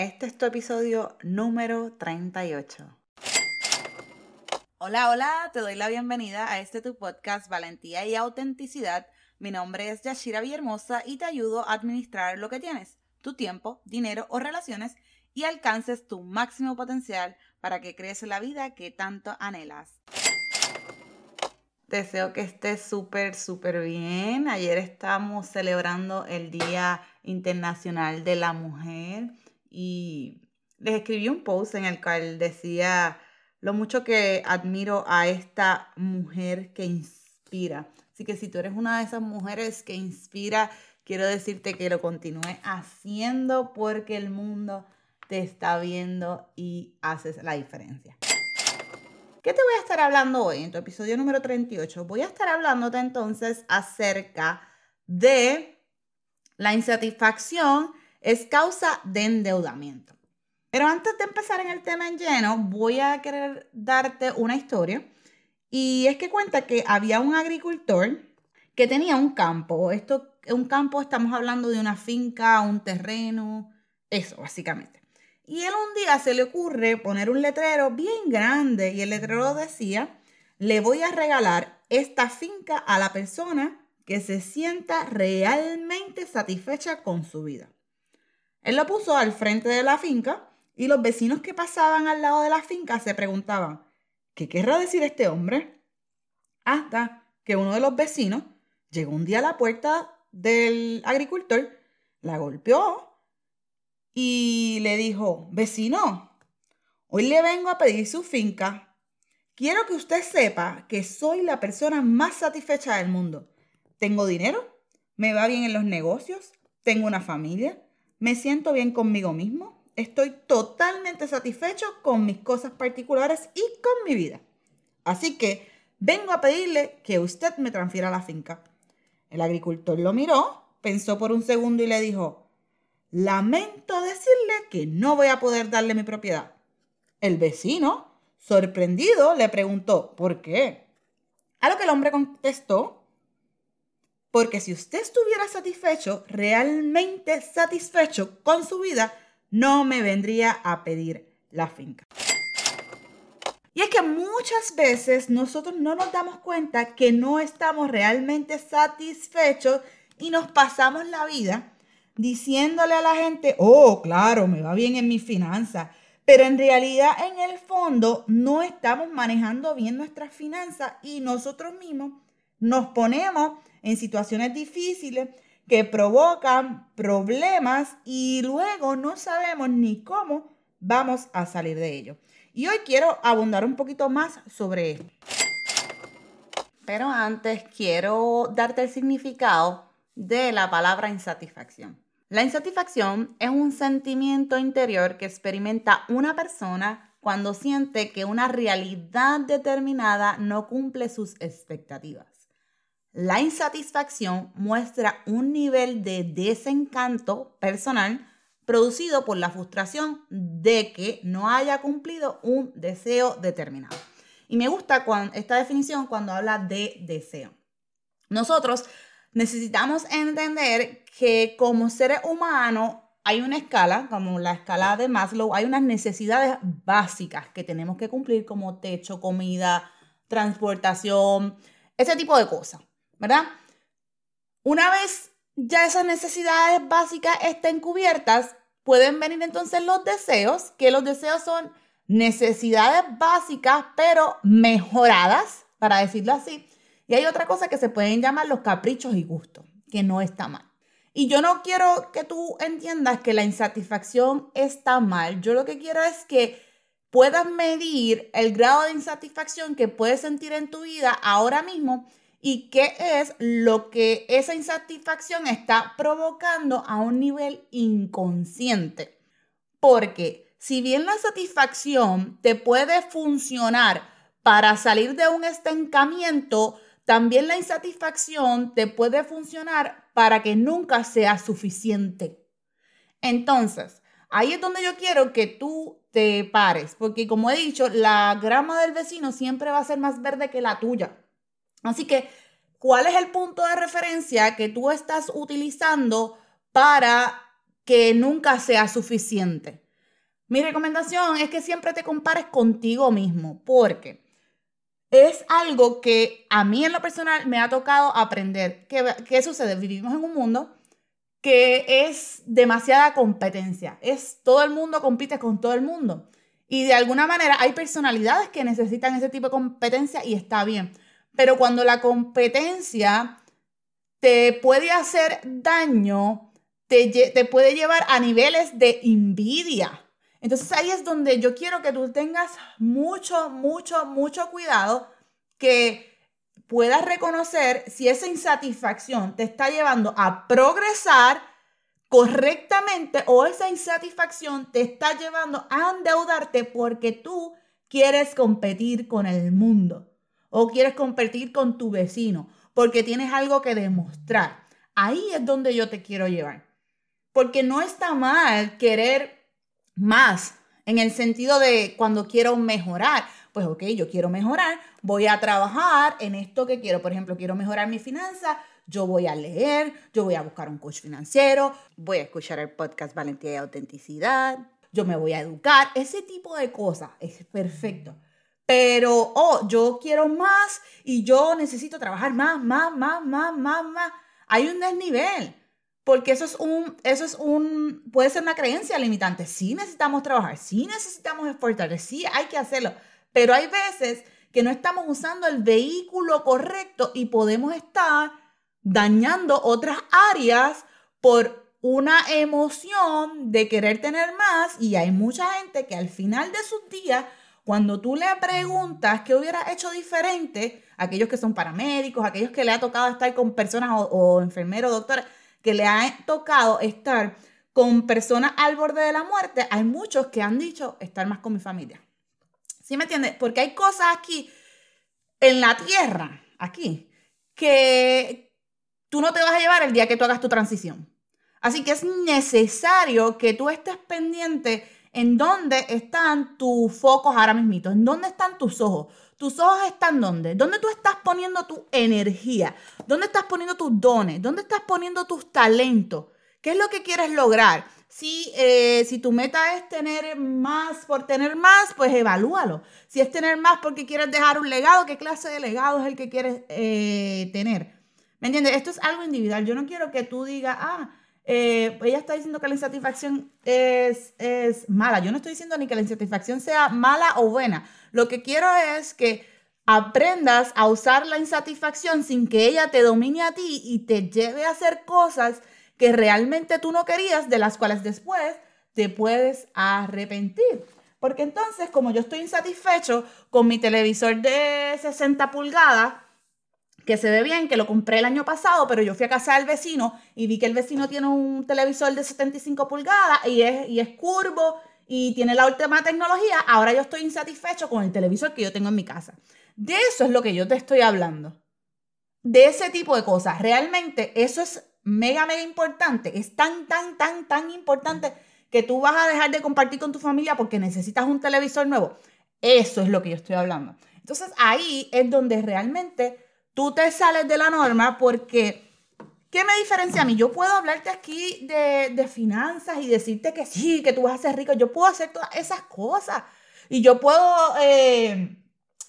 Este es tu episodio número 38. Hola, hola, te doy la bienvenida a este tu podcast Valentía y Autenticidad. Mi nombre es Yashira Villahermosa y te ayudo a administrar lo que tienes, tu tiempo, dinero o relaciones y alcances tu máximo potencial para que crees la vida que tanto anhelas. Deseo que estés súper, súper bien. Ayer estamos celebrando el Día Internacional de la Mujer y les escribí un post en el cual decía lo mucho que admiro a esta mujer que inspira. Así que si tú eres una de esas mujeres que inspira, quiero decirte que lo continúes haciendo porque el mundo te está viendo y haces la diferencia. ¿Qué te voy a estar hablando hoy en tu episodio número 38? Voy a estar hablándote entonces acerca de la insatisfacción es causa de endeudamiento. Pero antes de empezar en el tema en lleno, voy a querer darte una historia. Y es que cuenta que había un agricultor que tenía un campo. Esto, un campo, estamos hablando de una finca, un terreno, eso básicamente. Y él un día se le ocurre poner un letrero bien grande y el letrero decía, le voy a regalar esta finca a la persona que se sienta realmente satisfecha con su vida. Él lo puso al frente de la finca y los vecinos que pasaban al lado de la finca se preguntaban, ¿qué querrá decir este hombre? Hasta que uno de los vecinos llegó un día a la puerta del agricultor, la golpeó y le dijo, vecino, hoy le vengo a pedir su finca. Quiero que usted sepa que soy la persona más satisfecha del mundo. Tengo dinero, me va bien en los negocios, tengo una familia, me siento bien conmigo mismo, estoy totalmente satisfecho con mis cosas particulares y con mi vida. Así que vengo a pedirle que usted me transfiera la finca. El agricultor lo miró, pensó por un segundo y le dijo, lamento decirle que no voy a poder darle mi propiedad. El vecino, sorprendido, le preguntó, ¿por qué? A lo que el hombre contestó, porque si usted estuviera satisfecho, realmente satisfecho con su vida, no me vendría a pedir la finca. Y es que muchas veces nosotros no nos damos cuenta que no estamos realmente satisfechos y nos pasamos la vida diciéndole a la gente, oh, claro, me va bien en mi finanzas, pero en realidad en el fondo no estamos manejando bien nuestras finanzas y nosotros mismos nos ponemos en situaciones difíciles que provocan problemas y luego no sabemos ni cómo vamos a salir de ello. Y hoy quiero abundar un poquito más sobre esto. Pero antes quiero darte el significado de la palabra insatisfacción. La insatisfacción es un sentimiento interior que experimenta una persona cuando siente que una realidad determinada no cumple sus expectativas. La insatisfacción muestra un nivel de desencanto personal producido por la frustración de que no haya cumplido un deseo determinado. Y me gusta esta definición cuando habla de deseo. Nosotros necesitamos entender que como seres humanos hay una escala, como la escala de Maslow, hay unas necesidades básicas que tenemos que cumplir como techo, comida, transportación, ese tipo de cosas. ¿Verdad? Una vez ya esas necesidades básicas estén cubiertas, pueden venir entonces los deseos, que los deseos son necesidades básicas, pero mejoradas, para decirlo así. Y hay otra cosa que se pueden llamar los caprichos y gustos, que no está mal. Y yo no quiero que tú entiendas que la insatisfacción está mal. Yo lo que quiero es que puedas medir el grado de insatisfacción que puedes sentir en tu vida ahora mismo y qué es lo que esa insatisfacción está provocando a un nivel inconsciente. Porque si bien la satisfacción te puede funcionar para salir de un estancamiento, también la insatisfacción te puede funcionar para que nunca sea suficiente. Entonces, ahí es donde yo quiero que tú te pares, porque como he dicho, la grama del vecino siempre va a ser más verde que la tuya. Así que, ¿cuál es el punto de referencia que tú estás utilizando para que nunca sea suficiente? Mi recomendación es que siempre te compares contigo mismo, porque es algo que a mí en lo personal me ha tocado aprender. ¿Qué, qué sucede? Vivimos en un mundo que es demasiada competencia. Es todo el mundo compite con todo el mundo. Y de alguna manera hay personalidades que necesitan ese tipo de competencia y está bien. Pero cuando la competencia te puede hacer daño, te, te puede llevar a niveles de envidia. Entonces ahí es donde yo quiero que tú tengas mucho, mucho, mucho cuidado que puedas reconocer si esa insatisfacción te está llevando a progresar correctamente o esa insatisfacción te está llevando a endeudarte porque tú quieres competir con el mundo o quieres competir con tu vecino porque tienes algo que demostrar. Ahí es donde yo te quiero llevar. Porque no está mal querer más en el sentido de cuando quiero mejorar. Pues ok, yo quiero mejorar, voy a trabajar en esto que quiero. Por ejemplo, quiero mejorar mi finanza, yo voy a leer, yo voy a buscar un coach financiero, voy a escuchar el podcast Valentía y Autenticidad, yo me voy a educar, ese tipo de cosas es perfecto. Pero, oh, yo quiero más y yo necesito trabajar más, más, más, más, más, más. Hay un desnivel. Porque eso es un, eso es un, puede ser una creencia limitante. Sí necesitamos trabajar, sí necesitamos esforzarnos, sí hay que hacerlo. Pero hay veces que no estamos usando el vehículo correcto y podemos estar dañando otras áreas por una emoción de querer tener más y hay mucha gente que al final de sus días, cuando tú le preguntas qué hubiera hecho diferente, aquellos que son paramédicos, aquellos que le ha tocado estar con personas o, o enfermeros, doctores, que le ha tocado estar con personas al borde de la muerte, hay muchos que han dicho estar más con mi familia. ¿Sí me entiendes? Porque hay cosas aquí en la tierra, aquí, que tú no te vas a llevar el día que tú hagas tu transición. Así que es necesario que tú estés pendiente en dónde están tus focos ahora mismo, en dónde están tus ojos. ¿Tus ojos están dónde? ¿Dónde tú estás poniendo tu energía? ¿Dónde estás poniendo tus dones? ¿Dónde estás poniendo tus talentos? ¿Qué es lo que quieres lograr? Si, eh, si tu meta es tener más por tener más, pues evalúalo. Si es tener más porque quieres dejar un legado, ¿qué clase de legado es el que quieres eh, tener? ¿Me entiendes? Esto es algo individual. Yo no quiero que tú digas, ah, eh, ella está diciendo que la insatisfacción es, es mala. Yo no estoy diciendo ni que la insatisfacción sea mala o buena. Lo que quiero es que aprendas a usar la insatisfacción sin que ella te domine a ti y te lleve a hacer cosas que realmente tú no querías, de las cuales después te puedes arrepentir. Porque entonces, como yo estoy insatisfecho con mi televisor de 60 pulgadas, que se ve bien, que lo compré el año pasado, pero yo fui a casa del vecino y vi que el vecino tiene un televisor de 75 pulgadas y es, y es curvo y tiene la última tecnología, ahora yo estoy insatisfecho con el televisor que yo tengo en mi casa. De eso es lo que yo te estoy hablando. De ese tipo de cosas. Realmente eso es mega, mega importante. Es tan, tan, tan, tan importante que tú vas a dejar de compartir con tu familia porque necesitas un televisor nuevo. Eso es lo que yo estoy hablando. Entonces ahí es donde realmente tú te sales de la norma porque... ¿Qué me diferencia a mí? Yo puedo hablarte aquí de, de, finanzas y decirte que sí, que tú vas a ser rico. Yo puedo hacer todas esas cosas. Y yo puedo eh,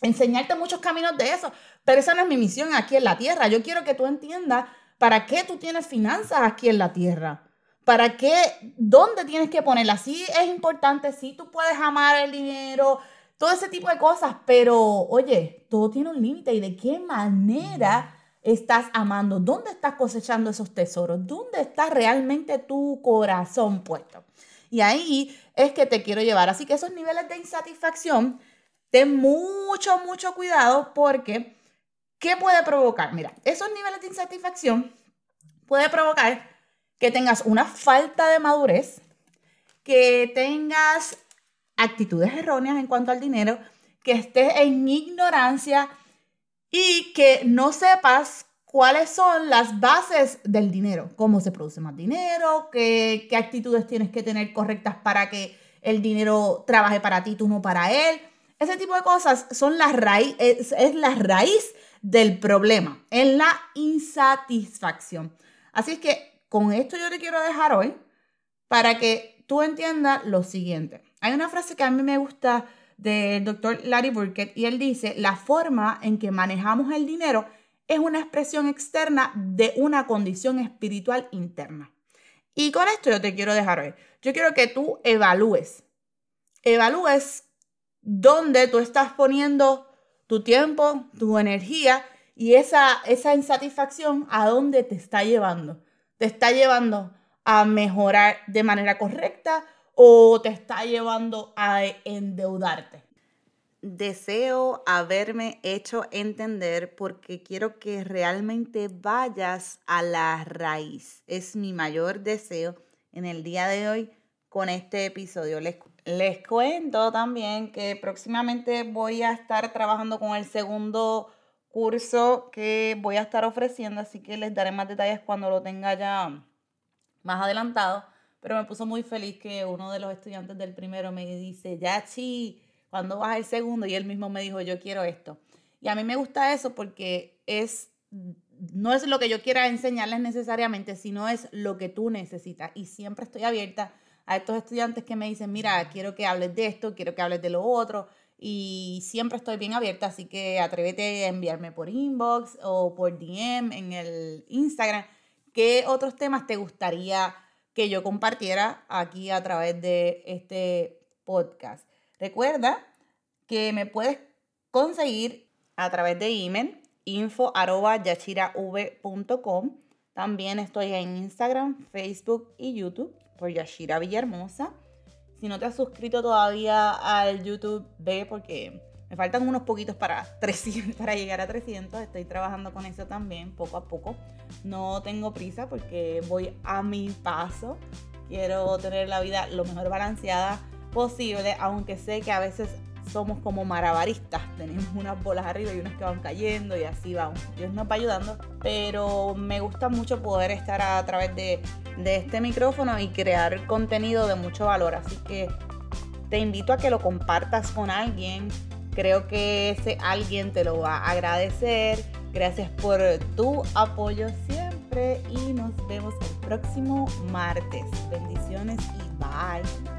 enseñarte muchos caminos de eso. Pero esa no es mi misión aquí en la tierra. Yo quiero que tú entiendas ¿Para qué tú tienes finanzas aquí en la tierra? ¿Para qué? ¿Dónde tienes que ponerlas? Sí es importante, sí tú puedes amar el dinero, todo ese tipo de cosas, pero oye, todo tiene un límite y de qué manera estás amando, dónde estás cosechando esos tesoros, dónde está realmente tu corazón puesto. Y ahí es que te quiero llevar. Así que esos niveles de insatisfacción, ten mucho, mucho cuidado porque ¿Qué puede provocar? Mira, esos niveles de insatisfacción puede provocar que tengas una falta de madurez, que tengas actitudes erróneas en cuanto al dinero, que estés en ignorancia y que no sepas cuáles son las bases del dinero, cómo se produce más dinero, qué, qué actitudes tienes que tener correctas para que el dinero trabaje para ti, tú no para él. Ese tipo de cosas son la raíz, es, es la raíz del problema, en la insatisfacción. Así es que con esto yo te quiero dejar hoy para que tú entiendas lo siguiente. Hay una frase que a mí me gusta del doctor Larry Burkett y él dice, la forma en que manejamos el dinero es una expresión externa de una condición espiritual interna. Y con esto yo te quiero dejar. Yo quiero que tú evalúes, evalúes dónde tú estás poniendo tu tiempo, tu energía y esa, esa insatisfacción a dónde te está llevando. ¿Te está llevando a mejorar de manera correcta o te está llevando a endeudarte? Deseo haberme hecho entender porque quiero que realmente vayas a la raíz. Es mi mayor deseo en el día de hoy con este episodio. Les, les cuento también que próximamente voy a estar trabajando con el segundo curso que voy a estar ofreciendo, así que les daré más detalles cuando lo tenga ya más adelantado. Pero me puso muy feliz que uno de los estudiantes del primero me dice, Yachi, cuando vas al segundo? Y él mismo me dijo, yo quiero esto. Y a mí me gusta eso porque es, no es lo que yo quiera enseñarles necesariamente, sino es lo que tú necesitas. Y siempre estoy abierta a estos estudiantes que me dicen, mira, quiero que hables de esto, quiero que hables de lo otro y siempre estoy bien abierta, así que atrévete a enviarme por inbox o por DM en el Instagram qué otros temas te gustaría que yo compartiera aquí a través de este podcast. Recuerda que me puedes conseguir a través de email info También estoy en Instagram, Facebook y YouTube por Yashira Villahermosa. Si no te has suscrito todavía al YouTube, ve porque me faltan unos poquitos para, 300, para llegar a 300. Estoy trabajando con eso también, poco a poco. No tengo prisa porque voy a mi paso. Quiero tener la vida lo mejor balanceada posible, aunque sé que a veces somos como marabaristas, tenemos unas bolas arriba y unas que van cayendo y así vamos. Dios nos va ayudando, pero me gusta mucho poder estar a través de, de este micrófono y crear contenido de mucho valor, así que te invito a que lo compartas con alguien. Creo que ese alguien te lo va a agradecer. Gracias por tu apoyo siempre y nos vemos el próximo martes. Bendiciones y bye.